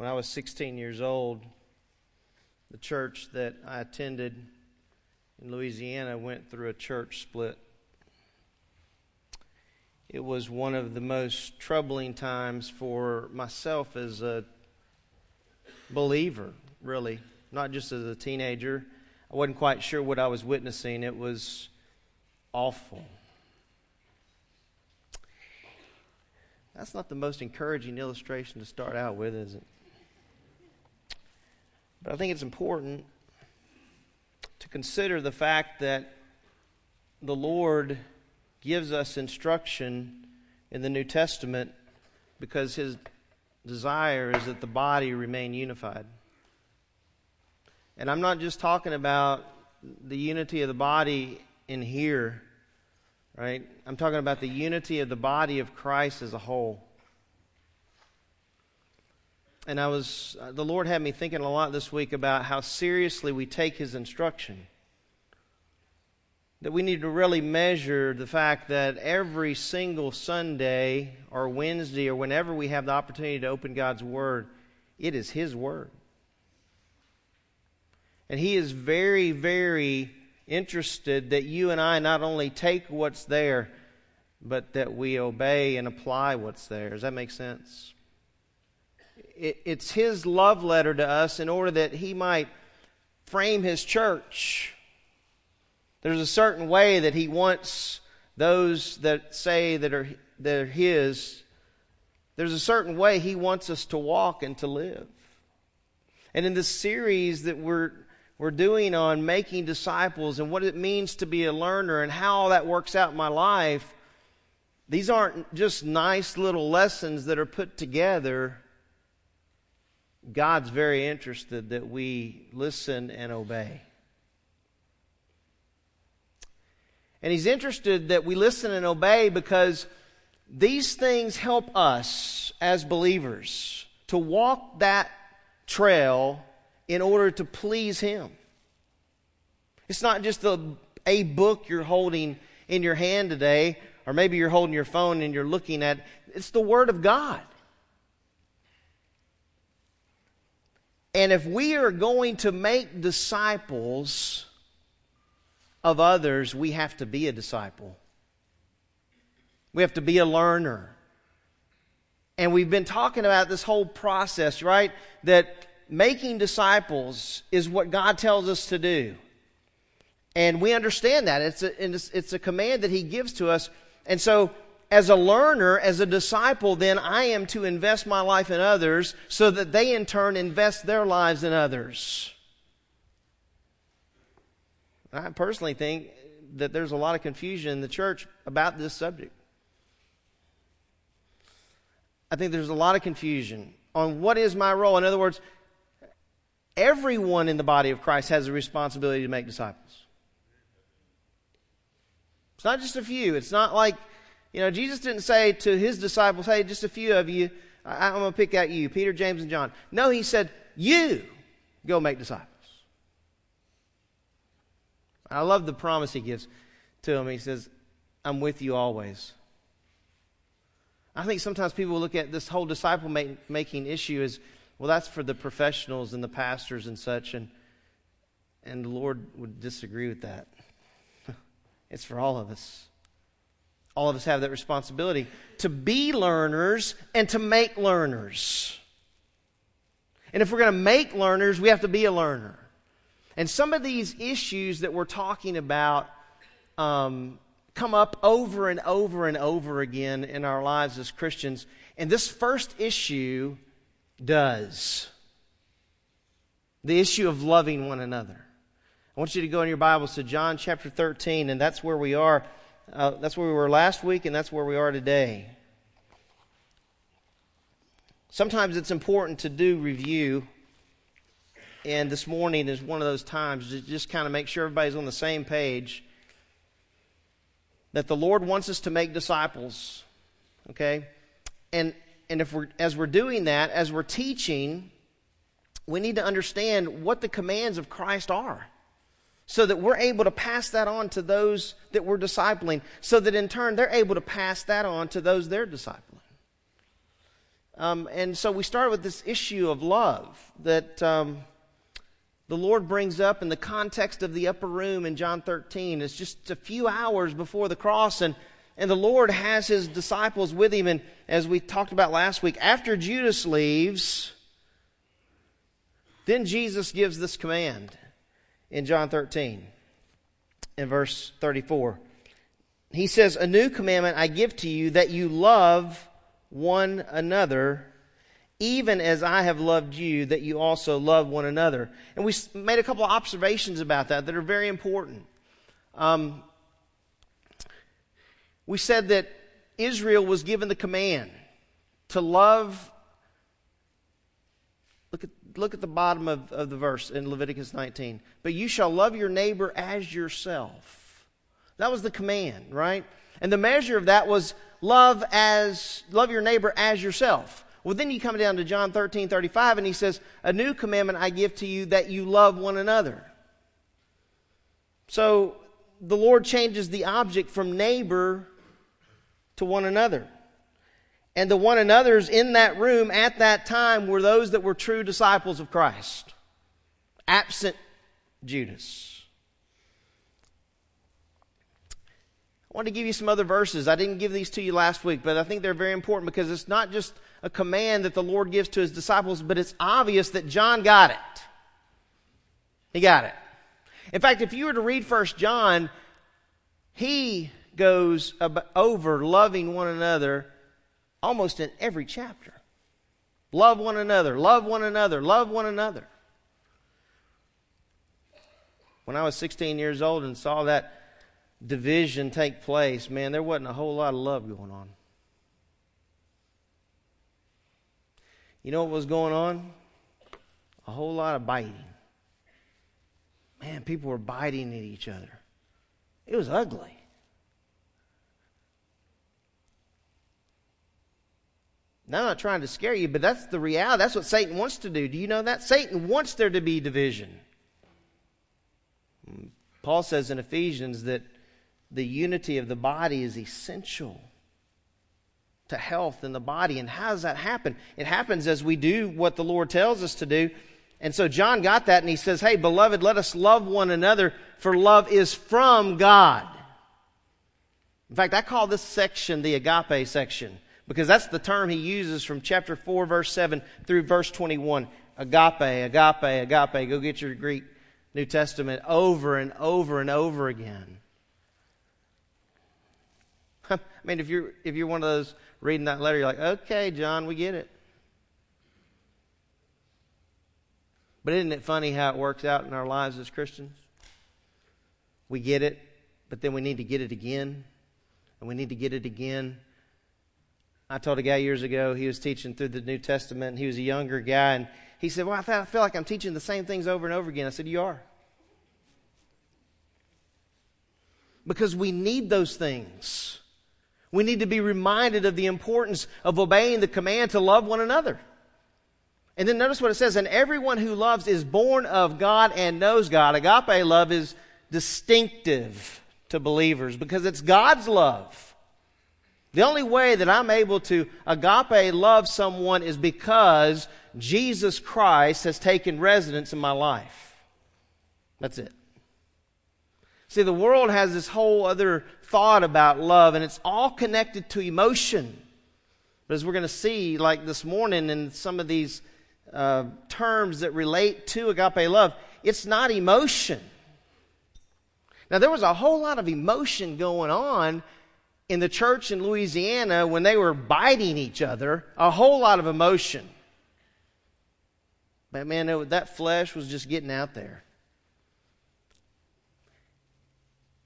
When I was 16 years old, the church that I attended in Louisiana went through a church split. It was one of the most troubling times for myself as a believer, really, not just as a teenager. I wasn't quite sure what I was witnessing. It was awful. That's not the most encouraging illustration to start out with, is it? But I think it's important to consider the fact that the Lord gives us instruction in the New Testament because his desire is that the body remain unified. And I'm not just talking about the unity of the body in here, right? I'm talking about the unity of the body of Christ as a whole. And I was, uh, the Lord had me thinking a lot this week about how seriously we take His instruction. That we need to really measure the fact that every single Sunday or Wednesday or whenever we have the opportunity to open God's Word, it is His Word. And He is very, very interested that you and I not only take what's there, but that we obey and apply what's there. Does that make sense? It, it's His love letter to us in order that He might frame His church there's a certain way that he wants those that say that are, that are his, there's a certain way he wants us to walk and to live. And in this series that we're, we're doing on making disciples and what it means to be a learner and how all that works out in my life, these aren't just nice little lessons that are put together. God's very interested that we listen and obey. And he's interested that we listen and obey because these things help us as believers to walk that trail in order to please him. It's not just a, a book you're holding in your hand today, or maybe you're holding your phone and you're looking at it's the Word of God. And if we are going to make disciples, of others, we have to be a disciple. We have to be a learner. And we've been talking about this whole process, right? That making disciples is what God tells us to do. And we understand that. It's a, it's, it's a command that He gives to us. And so, as a learner, as a disciple, then I am to invest my life in others so that they in turn invest their lives in others. I personally think that there's a lot of confusion in the church about this subject. I think there's a lot of confusion on what is my role. In other words, everyone in the body of Christ has a responsibility to make disciples. It's not just a few. It's not like, you know, Jesus didn't say to his disciples, hey, just a few of you, I'm going to pick out you, Peter, James, and John. No, he said, you go make disciples. I love the promise he gives to him. He says, I'm with you always. I think sometimes people look at this whole disciple making issue as, well, that's for the professionals and the pastors and such, and, and the Lord would disagree with that. it's for all of us. All of us have that responsibility to be learners and to make learners. And if we're going to make learners, we have to be a learner. And some of these issues that we're talking about um, come up over and over and over again in our lives as Christians. And this first issue does the issue of loving one another. I want you to go in your Bibles to John chapter 13, and that's where we are. Uh, that's where we were last week, and that's where we are today. Sometimes it's important to do review and this morning is one of those times to just kind of make sure everybody's on the same page that the Lord wants us to make disciples. Okay? And and if we're as we're doing that, as we're teaching, we need to understand what the commands of Christ are. So that we're able to pass that on to those that we're discipling, so that in turn they're able to pass that on to those they're discipling. Um, and so we start with this issue of love that um, the Lord brings up in the context of the upper room in John 13. It's just a few hours before the cross, and, and the Lord has his disciples with him. And as we talked about last week, after Judas leaves, then Jesus gives this command in John 13, in verse 34. He says, A new commandment I give to you that you love one another, even as I have loved you, that you also love one another. And we made a couple of observations about that that are very important. Um, we said that Israel was given the command to love. Look at, the bottom of, of the verse in Leviticus 19. But you shall love your neighbor as yourself. That was the command, right? And the measure of that was love as love your neighbor as yourself. Well, then you come down to John 13, 35, and he says, A new commandment I give to you that you love one another. So the Lord changes the object from neighbor to one another. And the one another's in that room at that time were those that were true disciples of Christ, absent Judas. I want to give you some other verses. I didn't give these to you last week, but I think they're very important because it's not just a command that the Lord gives to his disciples, but it's obvious that John got it. He got it. In fact, if you were to read First John, he goes over loving one another almost in every chapter. Love one another, love one another, love one another. When I was 16 years old and saw that division take place, man, there wasn't a whole lot of love going on. You know what was going on? A whole lot of biting. Man, people were biting at each other. It was ugly. Now, I'm not trying to scare you, but that's the reality. That's what Satan wants to do. Do you know that? Satan wants there to be division. Paul says in Ephesians that the unity of the body is essential to health in the body. And how does that happen? It happens as we do what the Lord tells us to do. And so John got that and he says, Hey, beloved, let us love one another, for love is from God. In fact, I call this section the agape section because that's the term he uses from chapter 4, verse 7 through verse 21. Agape, agape, agape. Go get your Greek New Testament over and over and over again. I mean, if you're, if you're one of those reading that letter, you're like, okay, John, we get it. But isn't it funny how it works out in our lives as Christians? We get it, but then we need to get it again, and we need to get it again. I told a guy years ago, he was teaching through the New Testament, he was a younger guy, and he said, Well, I feel like I'm teaching the same things over and over again. I said, You are. Because we need those things. We need to be reminded of the importance of obeying the command to love one another. And then notice what it says, and everyone who loves is born of God and knows God. Agape love is distinctive to believers because it's God's love. The only way that I'm able to agape love someone is because Jesus Christ has taken residence in my life. That's it. See, the world has this whole other thought about love, and it's all connected to emotion. But as we're going to see, like this morning, in some of these uh, terms that relate to agape love, it's not emotion. Now, there was a whole lot of emotion going on in the church in Louisiana when they were biting each other, a whole lot of emotion. But man, that flesh was just getting out there.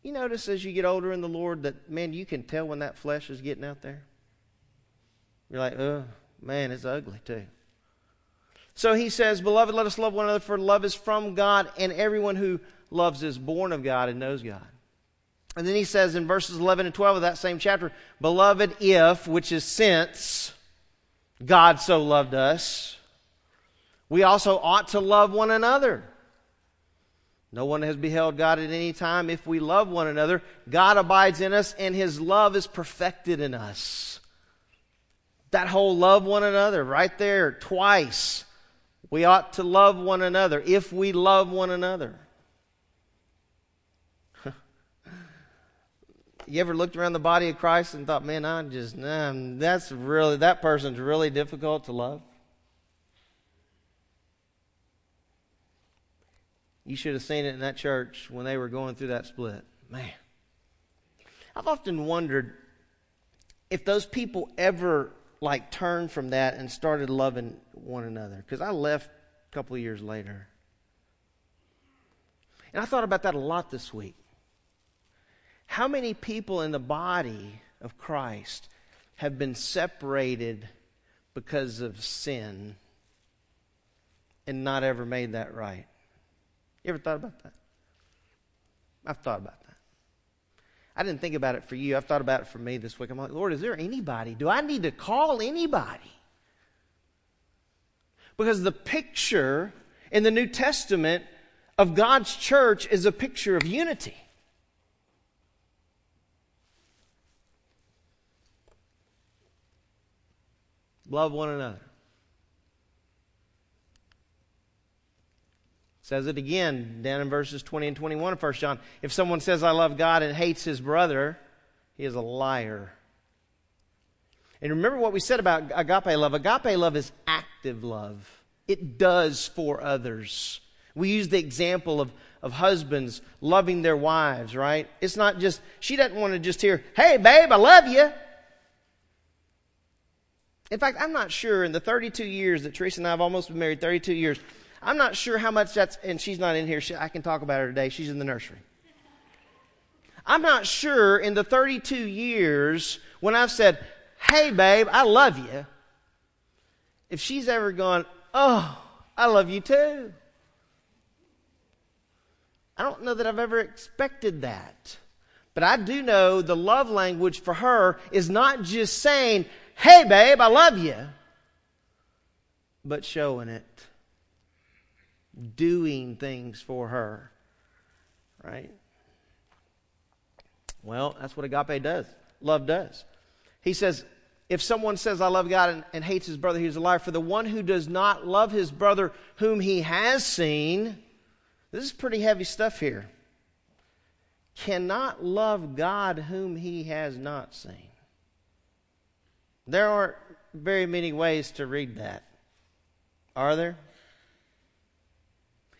You notice as you get older in the Lord that, man, you can tell when that flesh is getting out there. You're like, oh, man, it's ugly too. So he says, Beloved, let us love one another, for love is from God, and everyone who loves is born of God and knows God. And then he says in verses 11 and 12 of that same chapter, Beloved, if, which is since God so loved us, we also ought to love one another. No one has beheld God at any time. If we love one another, God abides in us and his love is perfected in us. That whole love one another right there twice. We ought to love one another if we love one another. You ever looked around the body of Christ and thought, man, I'm just, nah, that's really, that person's really difficult to love? You should have seen it in that church when they were going through that split. Man. I've often wondered if those people ever like turned from that and started loving one another because I left a couple years later. And I thought about that a lot this week. How many people in the body of Christ have been separated because of sin and not ever made that right? You ever thought about that? I've thought about that. I didn't think about it for you. I've thought about it for me this week. I'm like, Lord, is there anybody? Do I need to call anybody? Because the picture in the New Testament of God's church is a picture of unity. Love one another. Says it again down in verses 20 and 21 of 1 John. If someone says, I love God and hates his brother, he is a liar. And remember what we said about agape love. Agape love is active love, it does for others. We use the example of, of husbands loving their wives, right? It's not just, she doesn't want to just hear, hey, babe, I love you. In fact, I'm not sure in the 32 years that Teresa and I have almost been married, 32 years, I'm not sure how much that's, and she's not in here. She, I can talk about her today. She's in the nursery. I'm not sure in the 32 years when I've said, hey, babe, I love you, if she's ever gone, oh, I love you too. I don't know that I've ever expected that. But I do know the love language for her is not just saying, hey, babe, I love you, but showing it doing things for her. Right? Well, that's what agape does. Love does. He says, if someone says, I love God and, and hates his brother, he's a liar. For the one who does not love his brother whom he has seen, this is pretty heavy stuff here, cannot love God whom he has not seen. There aren't very many ways to read that, are there?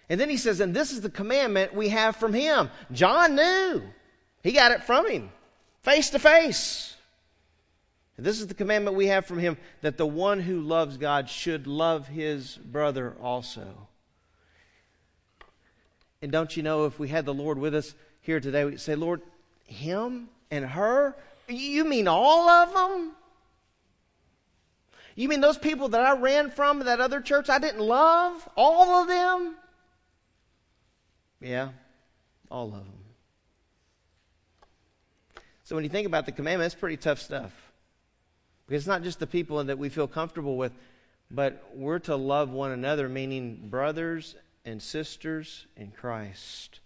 And then he says, and this is the commandment we have from him. John knew. He got it from him, face to face. And this is the commandment we have from him that the one who loves God should love his brother also. And don't you know, if we had the Lord with us here today, we'd say, Lord, him and her? You mean all of them? You mean those people that I ran from that other church I didn't love? All of them? Yeah, all of them. So when you think about the commandment, it's pretty tough stuff. Because it's not just the people that we feel comfortable with, but we're to love one another, meaning brothers and sisters in Christ.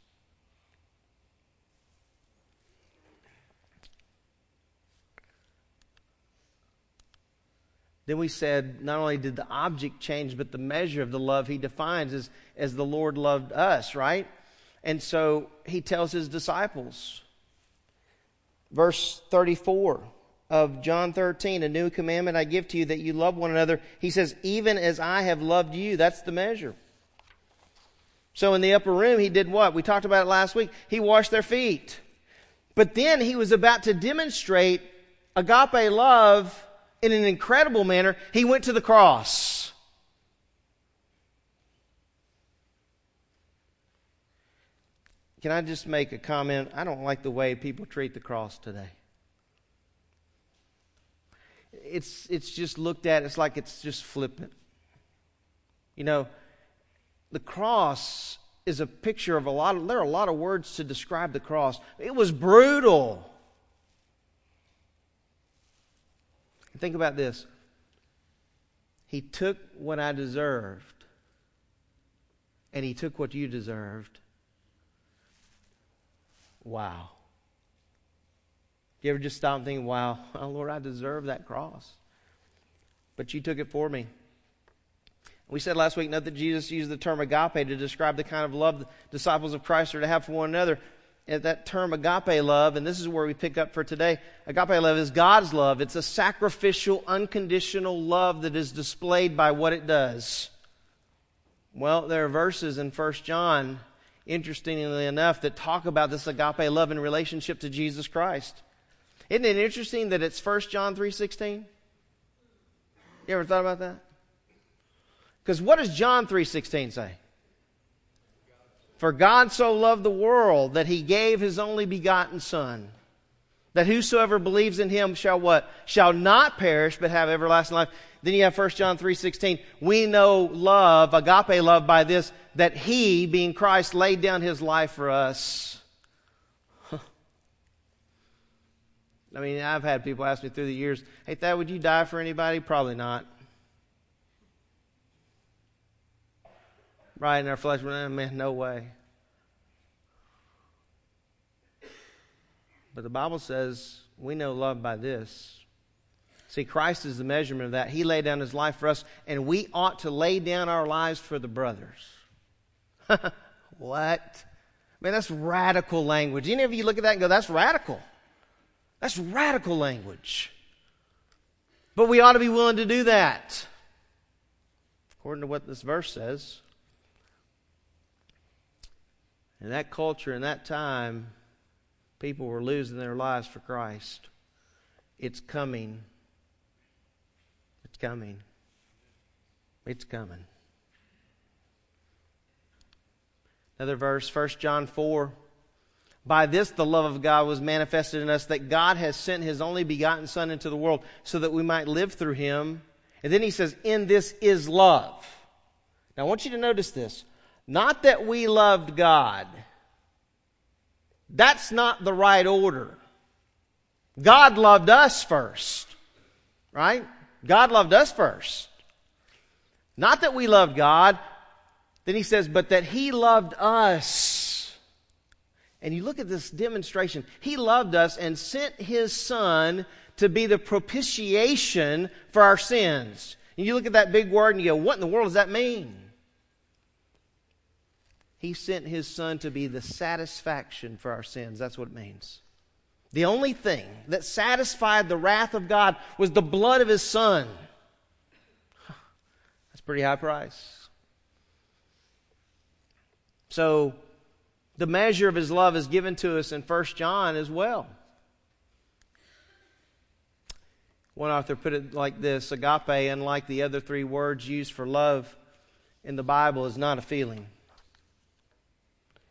Then we said not only did the object change, but the measure of the love he defines as, as the Lord loved us, right? And so he tells his disciples, verse 34 of John 13, a new commandment I give to you that you love one another. He says, even as I have loved you. That's the measure. So in the upper room, he did what? We talked about it last week. He washed their feet. But then he was about to demonstrate agape love in an incredible manner. He went to the cross. Can I just make a comment? I don't like the way people treat the cross today. It's, it's just looked at, it's like it's just flippant. You know, the cross is a picture of a lot of, there are a lot of words to describe the cross. It was brutal. Think about this. He took what I deserved, and he took what you deserved, Wow. You ever just stop and think, wow, oh, Lord, I deserve that cross? but you took it for me. We said last week, note that Jesus used the term agape to describe the kind of love the disciples of Christ are to have for one another. That term agape love, and this is where we pick up for today. Agape love is God's love. It's a sacrificial, unconditional love that is displayed by what it does. Well, there are verses in 1 John, interestingly enough, that talk about this agape love in relationship to Jesus Christ. Isn't it interesting that it's 1 John 3.16? You ever thought about that? Because what does John 3.16 say? For God so loved the world that he gave his only begotten Son, that whosoever believes in him shall what? Shall not perish, but have everlasting life. Then you have 1 John 3.16. We know love, agape love, by this, that he, being Christ, laid down his life for us. I mean, I've had people ask me through the years, hey, Thad, would you die for anybody? Probably not. Right in our flesh, eh, man, no way. But the Bible says we know love by this. See, Christ is the measurement of that. He laid down his life for us, and we ought to lay down our lives for the brothers. what? Man, that's radical language. Any of you look at that and go, that's radical. That's radical language. But we ought to be willing to do that. According to what this verse says. In that culture, in that time, people were losing their lives for Christ. It's coming. It's coming. It's coming. Another verse, 1 John 4. By this the love of God was manifested in us, that God has sent his only begotten Son into the world so that we might live through him. And then he says, In this is love. Now I want you to notice this. Not that we loved God. That's not the right order. God loved us first. Right? God loved us first. Not that we loved God. Then he says, but that he loved us. And you look at this demonstration. He loved us and sent his son to be the propitiation for our sins. And you look at that big word and you go, what in the world does that mean? He sent his son to be the satisfaction for our sins. That's what it means. The only thing that satisfied the wrath of God was the blood of his son. That's pretty high price. So, the measure of his love is given to us in 1 John as well. One author put it like this Agape, unlike the other three words used for love in the Bible, is not a feeling.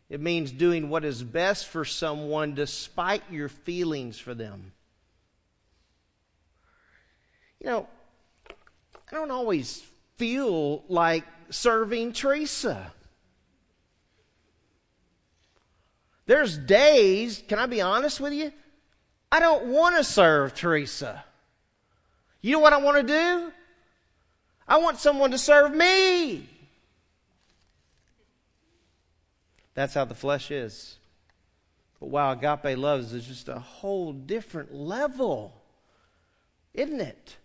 It means doing what is best for someone despite your feelings for them. You know, I don't always feel like serving Teresa. There's days, can I be honest with you? I don't want to serve Teresa. You know what I want to do? I want someone to serve me. That's how the flesh is. But wow, agape love is just a whole different level, isn't it?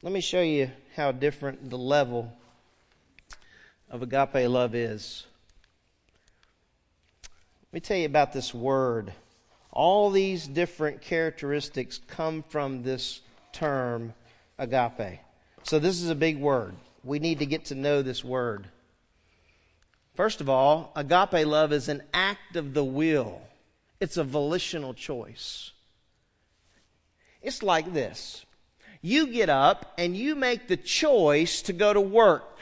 Let me show you how different the level of agape love is. Let me tell you about this word. All these different characteristics come from this term, agape. So, this is a big word. We need to get to know this word. First of all, agape love is an act of the will, it's a volitional choice. It's like this you get up and you make the choice to go to work.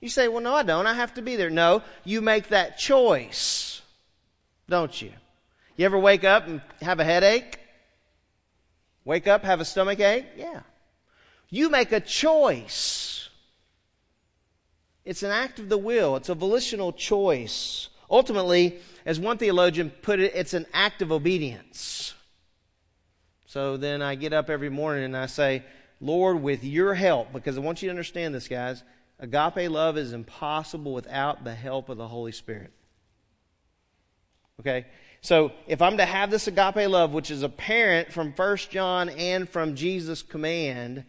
You say, Well, no, I don't. I have to be there. No, you make that choice, don't you? You ever wake up and have a headache? Wake up, have a stomach ache? Yeah. You make a choice. It's an act of the will, it's a volitional choice. Ultimately, as one theologian put it, it's an act of obedience. So then I get up every morning and I say, Lord, with your help, because I want you to understand this, guys, agape love is impossible without the help of the Holy Spirit. Okay? So if I'm to have this agape love, which is apparent from 1 John and from Jesus' command,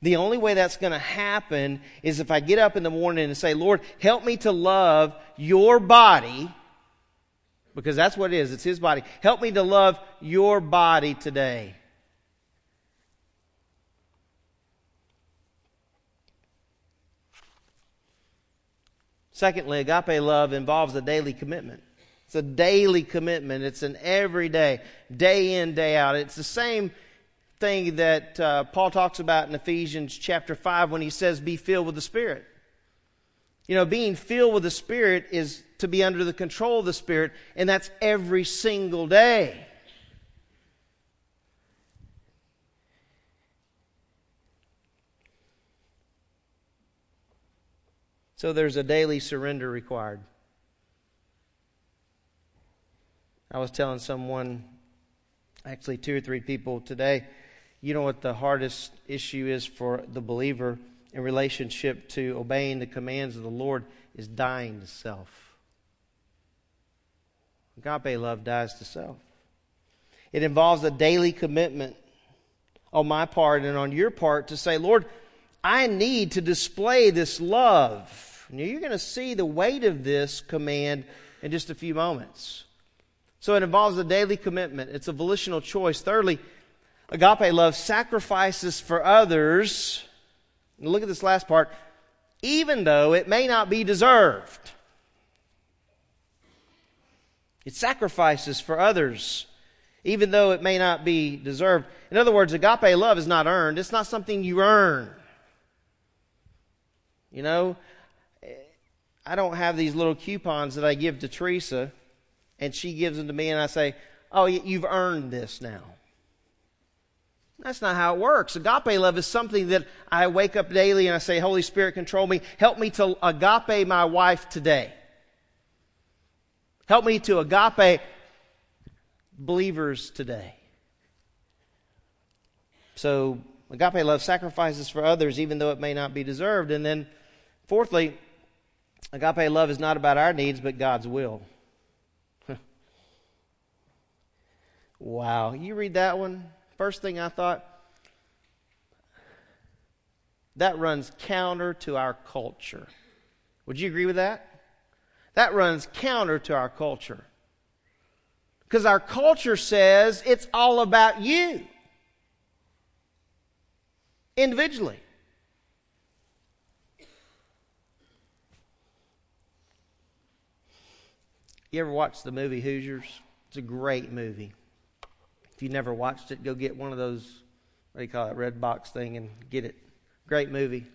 the only way that's going to happen is if I get up in the morning and say, Lord, help me to love your body, because that's what it is. It's His body. Help me to love your body today. Secondly, agape love involves a daily commitment. It's a daily commitment. It's an everyday, day in, day out. It's the same thing that uh, Paul talks about in Ephesians chapter 5 when he says, Be filled with the Spirit. You know, being filled with the Spirit is to be under the control of the Spirit, and that's every single day. So there's a daily surrender required. I was telling someone, actually two or three people today, you know what the hardest issue is for the believer in relationship to obeying the commands of the Lord is dying to self. Agape love dies to self. It involves a daily commitment on my part and on your part to say, Lord, I need to display this love. Now, you're going to see the weight of this command in just a few moments. So it involves a daily commitment. It's a volitional choice. Thirdly, agape love sacrifices for others. And look at this last part. Even though it may not be deserved. It sacrifices for others, even though it may not be deserved. In other words, agape love is not earned. It's not something you earn. You know, I don't have these little coupons that I give to Teresa and she gives them to me, and I say, Oh, you've earned this now. That's not how it works. Agape love is something that I wake up daily and I say, Holy Spirit, control me. Help me to agape my wife today. Help me to agape believers today. So, agape love sacrifices for others even though it may not be deserved. And then, fourthly, agape love is not about our needs but God's will. Wow. You read that one? First thing I thought, that runs counter to our culture. Would you agree with that? That runs counter to our culture. Because our culture says it's all about you individually. You ever watch the movie Hoosiers? It's a great movie. If you never watched it, go get one of those, what do you call it, red box thing and get it. Great movie.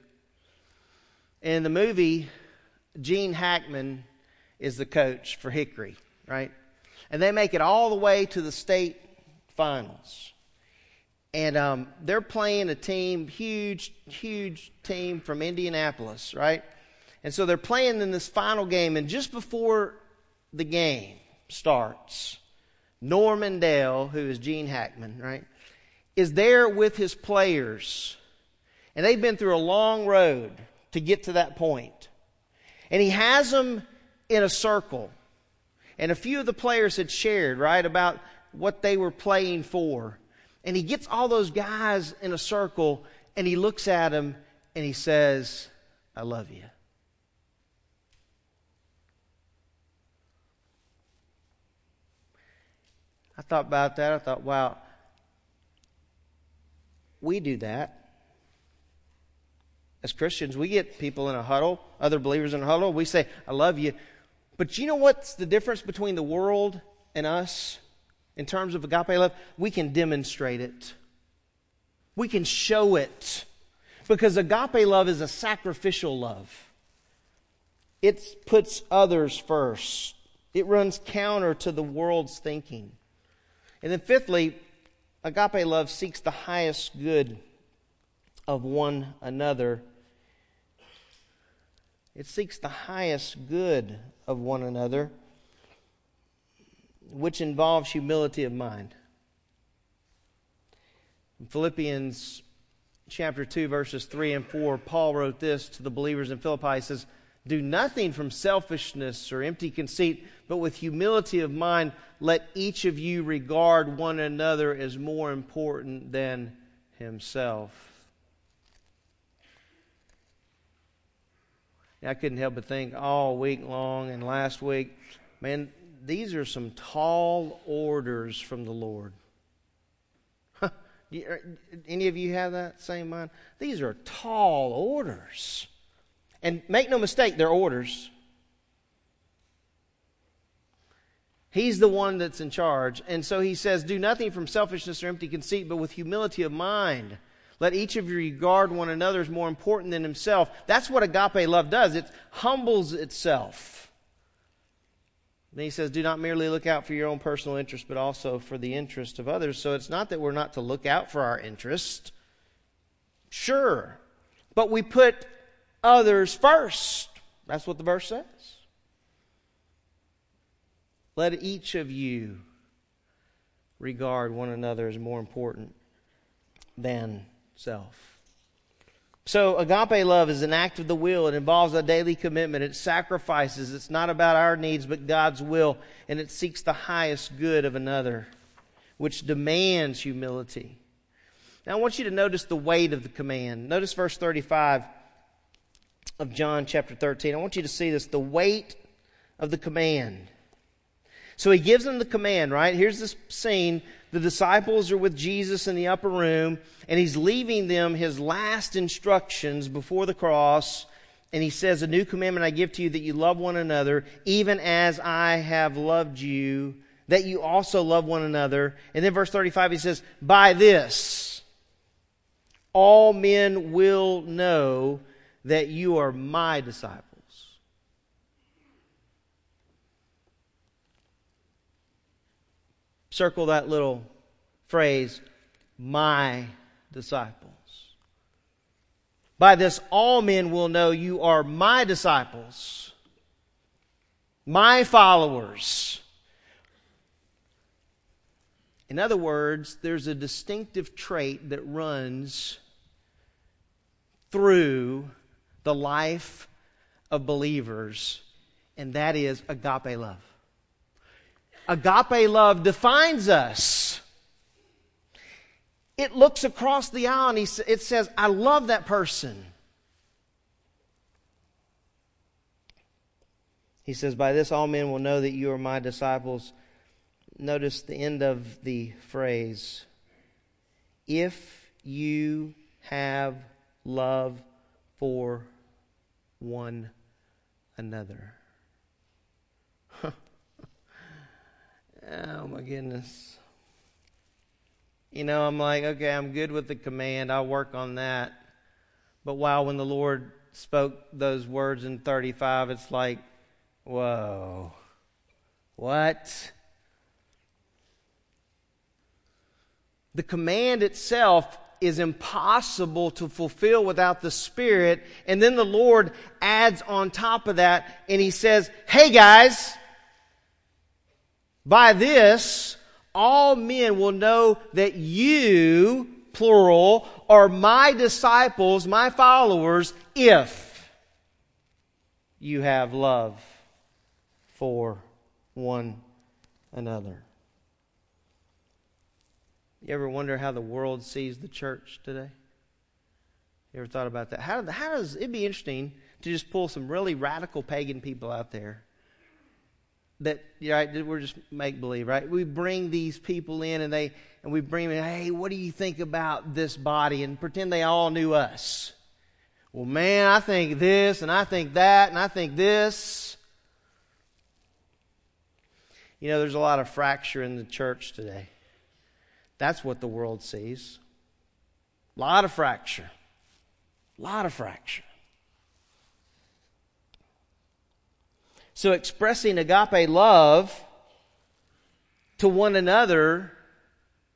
In the movie, Gene Hackman is the coach for Hickory, right? And they make it all the way to the state finals. And um, they're playing a team, huge, huge team from Indianapolis, right? And so they're playing in this final game, and just before the game starts, Norman Dale, who is Gene Hackman, right, is there with his players. And they've been through a long road to get to that point. And he has them in a circle. And a few of the players had shared, right, about what they were playing for. And he gets all those guys in a circle and he looks at them and he says, I love you. I thought about that. I thought, wow, we do that. As Christians, we get people in a huddle, other believers in a huddle. We say, I love you. But you know what's the difference between the world and us in terms of agape love? We can demonstrate it, we can show it. Because agape love is a sacrificial love, it puts others first, it runs counter to the world's thinking. And then, fifthly, agape love seeks the highest good of one another. It seeks the highest good of one another, which involves humility of mind. In Philippians chapter 2, verses 3 and 4, Paul wrote this to the believers in Philippi. He says, Do nothing from selfishness or empty conceit, but with humility of mind, let each of you regard one another as more important than himself. I couldn't help but think all week long and last week, man, these are some tall orders from the Lord. Er, any of you have that same mind? These are tall orders. And make no mistake, they're orders. He's the one that's in charge. And so he says, Do nothing from selfishness or empty conceit, but with humility of mind. Let each of you regard one another as more important than himself. That's what agape love does. It humbles itself. Then he says, Do not merely look out for your own personal interest, but also for the interest of others. So it's not that we're not to look out for our interest. Sure. But we put others first. That's what the verse says. Let each of you regard one another as more important than self. So, agape love is an act of the will. It involves a daily commitment. It sacrifices. It's not about our needs, but God's will. And it seeks the highest good of another, which demands humility. Now, I want you to notice the weight of the command. Notice verse 35 of John chapter 13. I want you to see this the weight of the command. So he gives them the command, right? Here's this scene. The disciples are with Jesus in the upper room, and he's leaving them his last instructions before the cross. And he says, A new commandment I give to you that you love one another, even as I have loved you, that you also love one another. And then verse 35, he says, By this, all men will know that you are my disciples. Circle that little phrase, my disciples. By this, all men will know you are my disciples, my followers. In other words, there's a distinctive trait that runs through the life of believers, and that is agape love. Agape love defines us. It looks across the aisle and it says, I love that person. He says, By this all men will know that you are my disciples. Notice the end of the phrase if you have love for one another. oh my goodness. You know, I'm like, okay, I'm good with the command. I'll work on that. But wow, when the Lord spoke those words in 35, it's like, whoa. What? The command itself is impossible to fulfill without the Spirit. And then the Lord adds on top of that, and He says, Hey guys, by this, all men will know that you, plural, are my disciples, my followers, if you have love for one another. You ever wonder how the world sees the church today? You ever thought about that? How, how does it be interesting to just pull some really radical pagan people out there that you know we're just make believe right? We bring these people in and they and we bring them in, hey what do you think about this body? And pretend they all knew us. Well man i think this and i think that and i think this. You know there's a lot of fracture in the church today that's what the world sees. A lot of fracture. A lot of fracture. So, expressing agape love to one another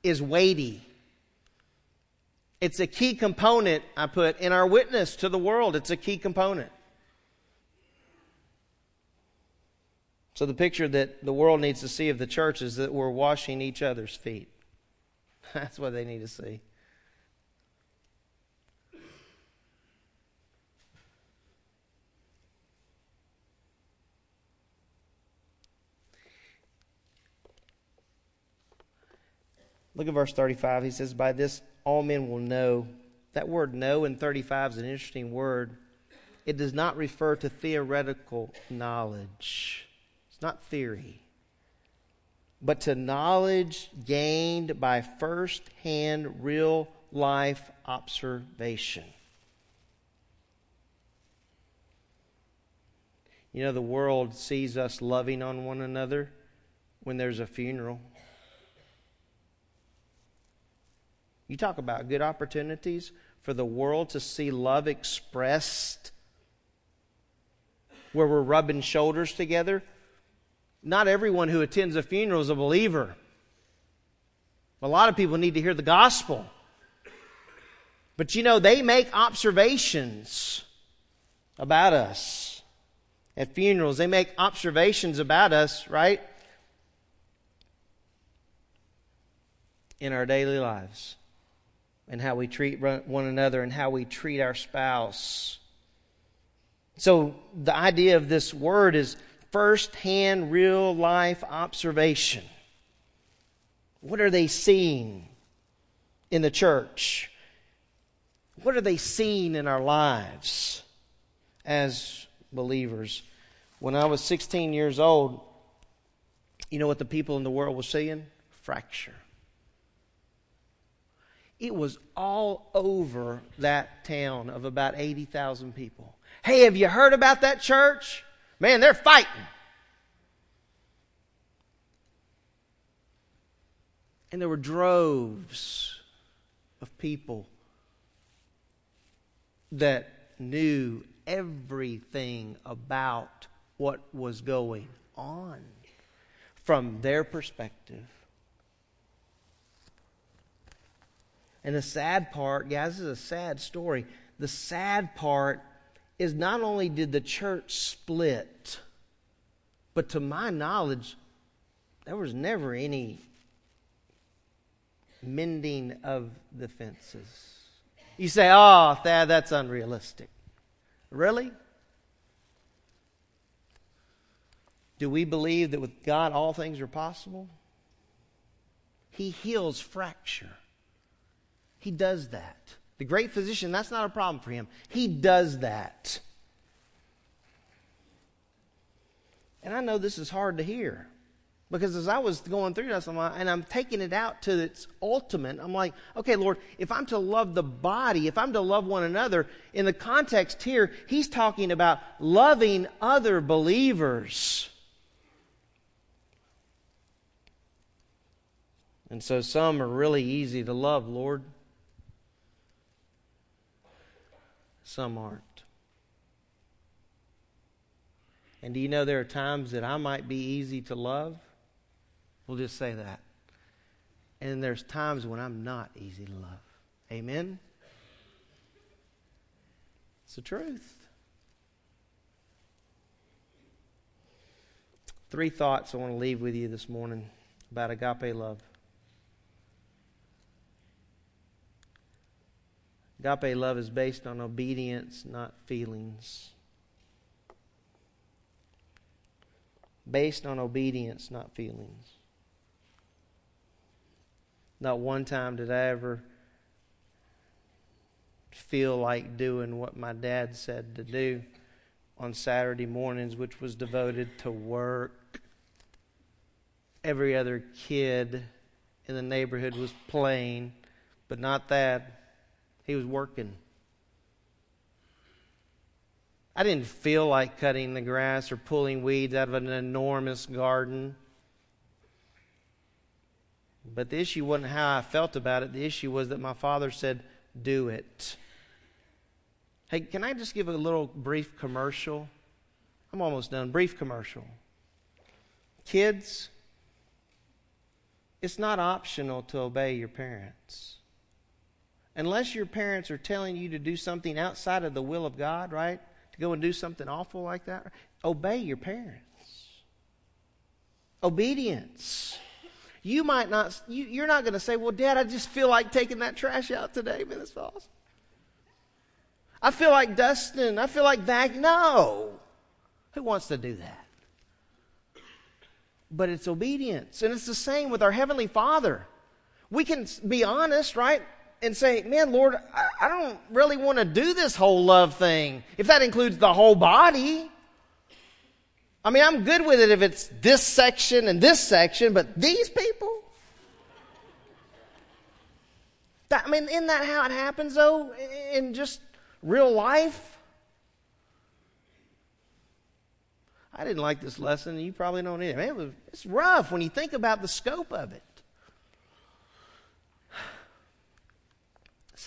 is weighty. It's a key component, I put, in our witness to the world. It's a key component. So, the picture that the world needs to see of the church is that we're washing each other's feet. That's what they need to see. Look at verse 35. He says, By this all men will know. That word know in 35 is an interesting word. It does not refer to theoretical knowledge, it's not theory but to knowledge gained by first hand, real life observation. You know, the world sees us loving on one another when there's a funeral. You talk about good opportunities for the world to see love expressed where we're rubbing shoulders together. Not everyone who attends a funeral is a believer. A lot of people need to hear the gospel. But you know, they make observations about us at funerals. They make observations about us, right? In our daily lives and how we treat one another and how we treat our spouse. So, the idea of this word is first hand, real life observation. What are they seeing in the church? What are they seeing in our lives as believers? When I was 16 years old, you know what the people in the world were seeing? Fracture. It was all over that town of about 80,000 people. Hey, have you heard about that church? Man, they're fighting. And there were droves of people that knew everything about what was going on from their perspective. And the sad part, guys, this is a sad story. The sad part is not only did the church split, but to my knowledge, there was never any mending of the fences. You say, oh, Thad, that's unrealistic. Really? Do we believe that with God all things are possible? He heals fracture. He does that. The great physician, that's not a problem for him. He does that. And I know this is hard to hear because as I was going through this, I'm like, and I'm taking it out to its ultimate, I'm like, okay, Lord, if I'm to love the body, if I'm to love one another, in the context here, he's talking about loving other believers. And so some are really easy to love, Lord. Some aren't. And do you know there are times that I might be easy to love? We'll just say that. And there's times when I'm not easy to love. Amen? It's the truth. Three thoughts I want to leave with you this morning about agape love. Agape love is based on obedience, not feelings. Based on obedience, not feelings. Not one time did I ever feel like doing what my dad said to do on Saturday mornings, which was devoted to work. Every other kid in the neighborhood was playing, but not that. He was working. I didn't feel like cutting the grass or pulling weeds out of an enormous garden. But the issue wasn't how I felt about it. The issue was that my father said, Do it. Hey, can I just give a little brief commercial? I'm almost done. Brief commercial. Kids, it's not optional to obey your parents unless your parents are telling you to do something outside of the will of God, right? To go and do something awful like that, obey your parents. Obedience. You might not, you, you're not going to say, well, Dad, I just feel like taking that trash out today, man. That's awesome. I feel like dusting. I feel like that. No. Who wants to do that? But it's obedience. And it's the same with our Heavenly Father. We can be honest, right? And say, man, Lord, I, I don't really want to do this whole love thing. If that includes the whole body. I mean, I'm good with it if it's this section and this section, but these people? That, I mean, isn't that how it happens, though, in just real life? I didn't like this lesson, and you probably don't either. Man, it was, it's rough when you think about the scope of it.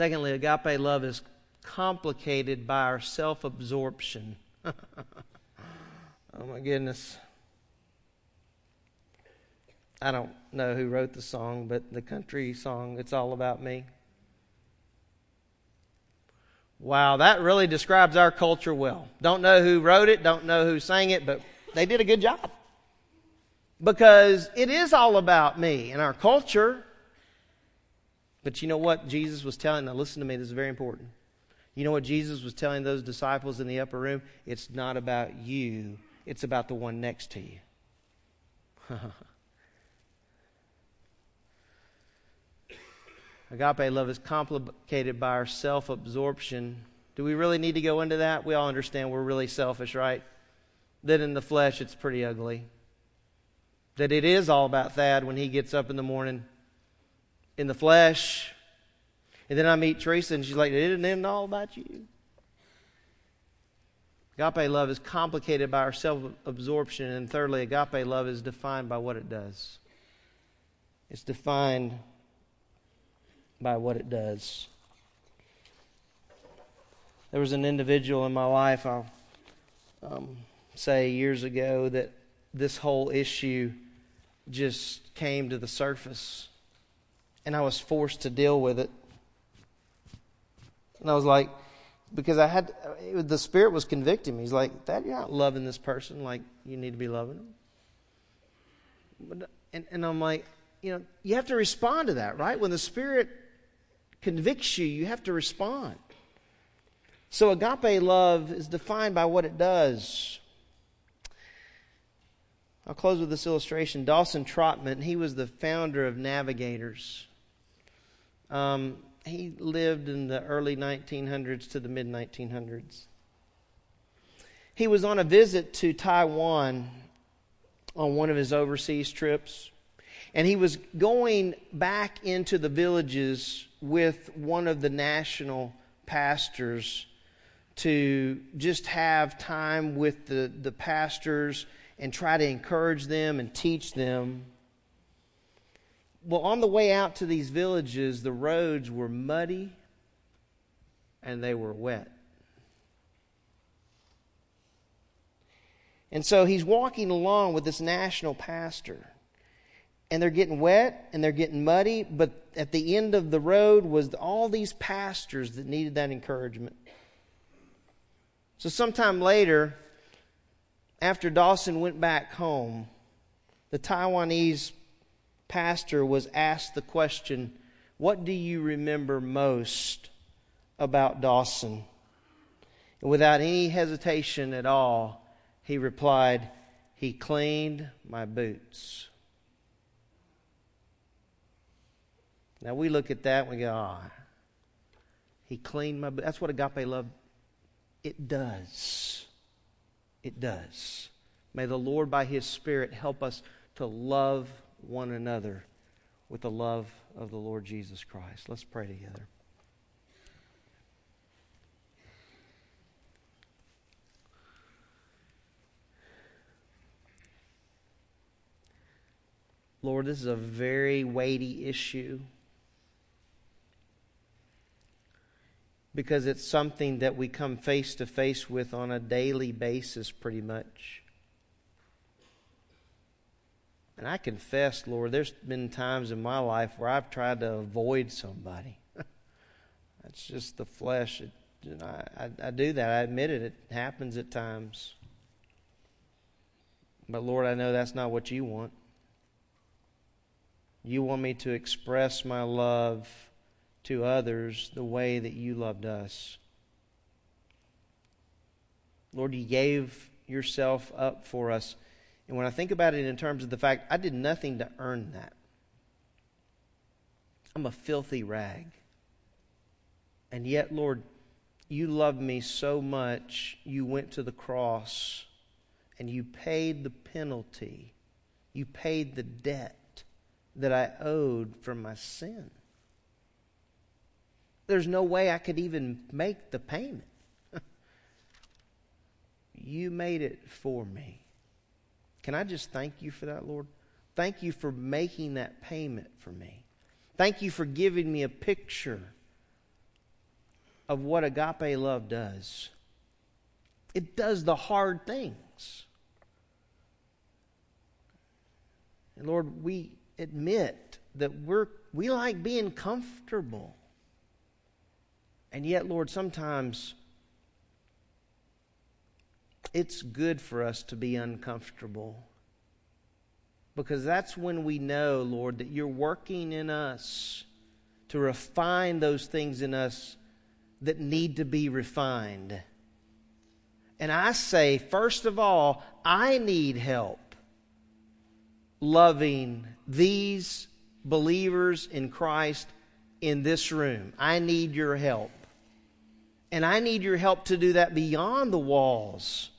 Secondly, agape love is complicated by our self absorption. oh my goodness. I don't know who wrote the song, but the country song, It's All About Me. Wow, that really describes our culture well. Don't know who wrote it, don't know who sang it, but they did a good job. Because it is all about me and our culture. But you know what Jesus was telling? Now, listen to me, this is very important. You know what Jesus was telling those disciples in the upper room? It's not about you, it's about the one next to you. Agape love is complicated by our self absorption. Do we really need to go into that? We all understand we're really selfish, right? That in the flesh it's pretty ugly. That it is all about Thad when he gets up in the morning in the flesh. And then I meet Teresa and she's like, it isn't all about you. Agape love is complicated by our self absorption. And thirdly, agape love is defined by what it does. It's defined by what it does. There was an individual in my life, I'll um, say years ago, that this whole issue just came to the surface. And I was forced to deal with it. And I was like, because I had, the Spirit was convicting me. He's like, "Thad you're not loving this person like you need to be loving them. But, and, and I'm like, you know, you have to respond to that, right? When the Spirit convicts you, you have to respond. So agape love is defined by what it does. I'll close with this illustration. Dawson Trotman, he was the founder of Navigators. Um, he lived in the early 1900s to the mid 1900s. He was on a visit to Taiwan on one of his overseas trips, and he was going back into the villages with one of the national pastors to just have time with the, the pastors and try to encourage them and teach them. Well, on the way out to these villages, the roads were muddy and they were wet. And so he's walking along with this national pastor and they're getting wet and they're getting muddy, but at the end of the road was all these pastors that needed that encouragement. So, sometime later, after Dawson went back home, the Taiwanese pastor was asked the question, What do you remember most about Dawson? And without any hesitation at all, he replied, He cleaned my boots. Now we look at that and we go, ah, oh, he cleaned my. boots. That's what agape love. It does. It does. May the Lord, by His Spirit, help us to love one another with the love of the Lord Jesus Christ. Let's pray together. Lord, this is a very weighty issue. because it's something that we come face to face with on a daily basis, pretty much. And I confess, Lord, there's been times in my life where I've tried to avoid somebody. That's just the flesh. It, I, I, I do that. I admit it. It happens at times. But Lord, I know that's not what you want. You want me to express my love to others the way that you loved us. Lord, you gave yourself up for us. And when I think about it in terms of the fact I did nothing to earn that, I'm a filthy rag. And yet, Lord, you loved me so much, you went to the cross and you paid the penalty. You paid the debt that I owed for my sin. There's no way I could even make the payment. you made it for me. Can I just thank you for that, Lord? Thank you for making that payment for me. Thank you for giving me a picture of what agape love does. It does the hard things. And Lord, we admit that we're, we like being comfortable. And yet, Lord, sometimes it's good for us to be uncomfortable. Because that's when we know, Lord, that you're working in us to refine those things in us that need to be refined. And I say, first of all, I need help loving these believers in Christ in this room. I need your help. And I need your help to do that beyond the walls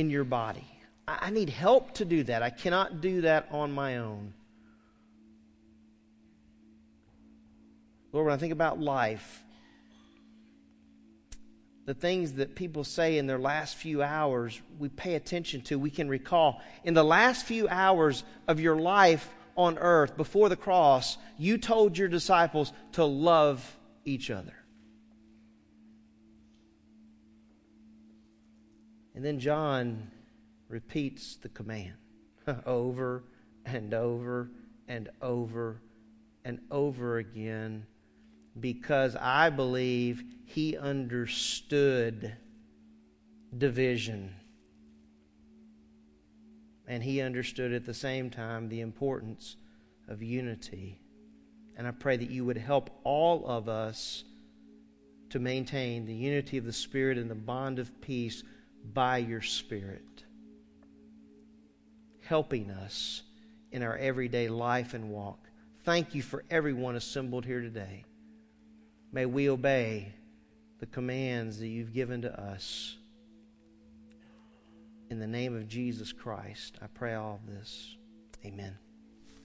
in your body. I need help to do that. I cannot do that on my own. Lord, when I think about life, the things that people say in their last few hours, we pay attention to, we can recall. In the last few hours of your life on earth, before the cross, you told your disciples to love each other. And then John repeats the command over and over and over and over again because I believe he understood division. And he understood at the same time the importance of unity. And I pray that you would help all of us to maintain the unity of the Spirit and the bond of peace by your Spirit, helping us in our everyday life and walk. Thank you for everyone assembled here today. May we obey the commands that you've given to us. In the name of Jesus Christ, I pray all of this. Amen.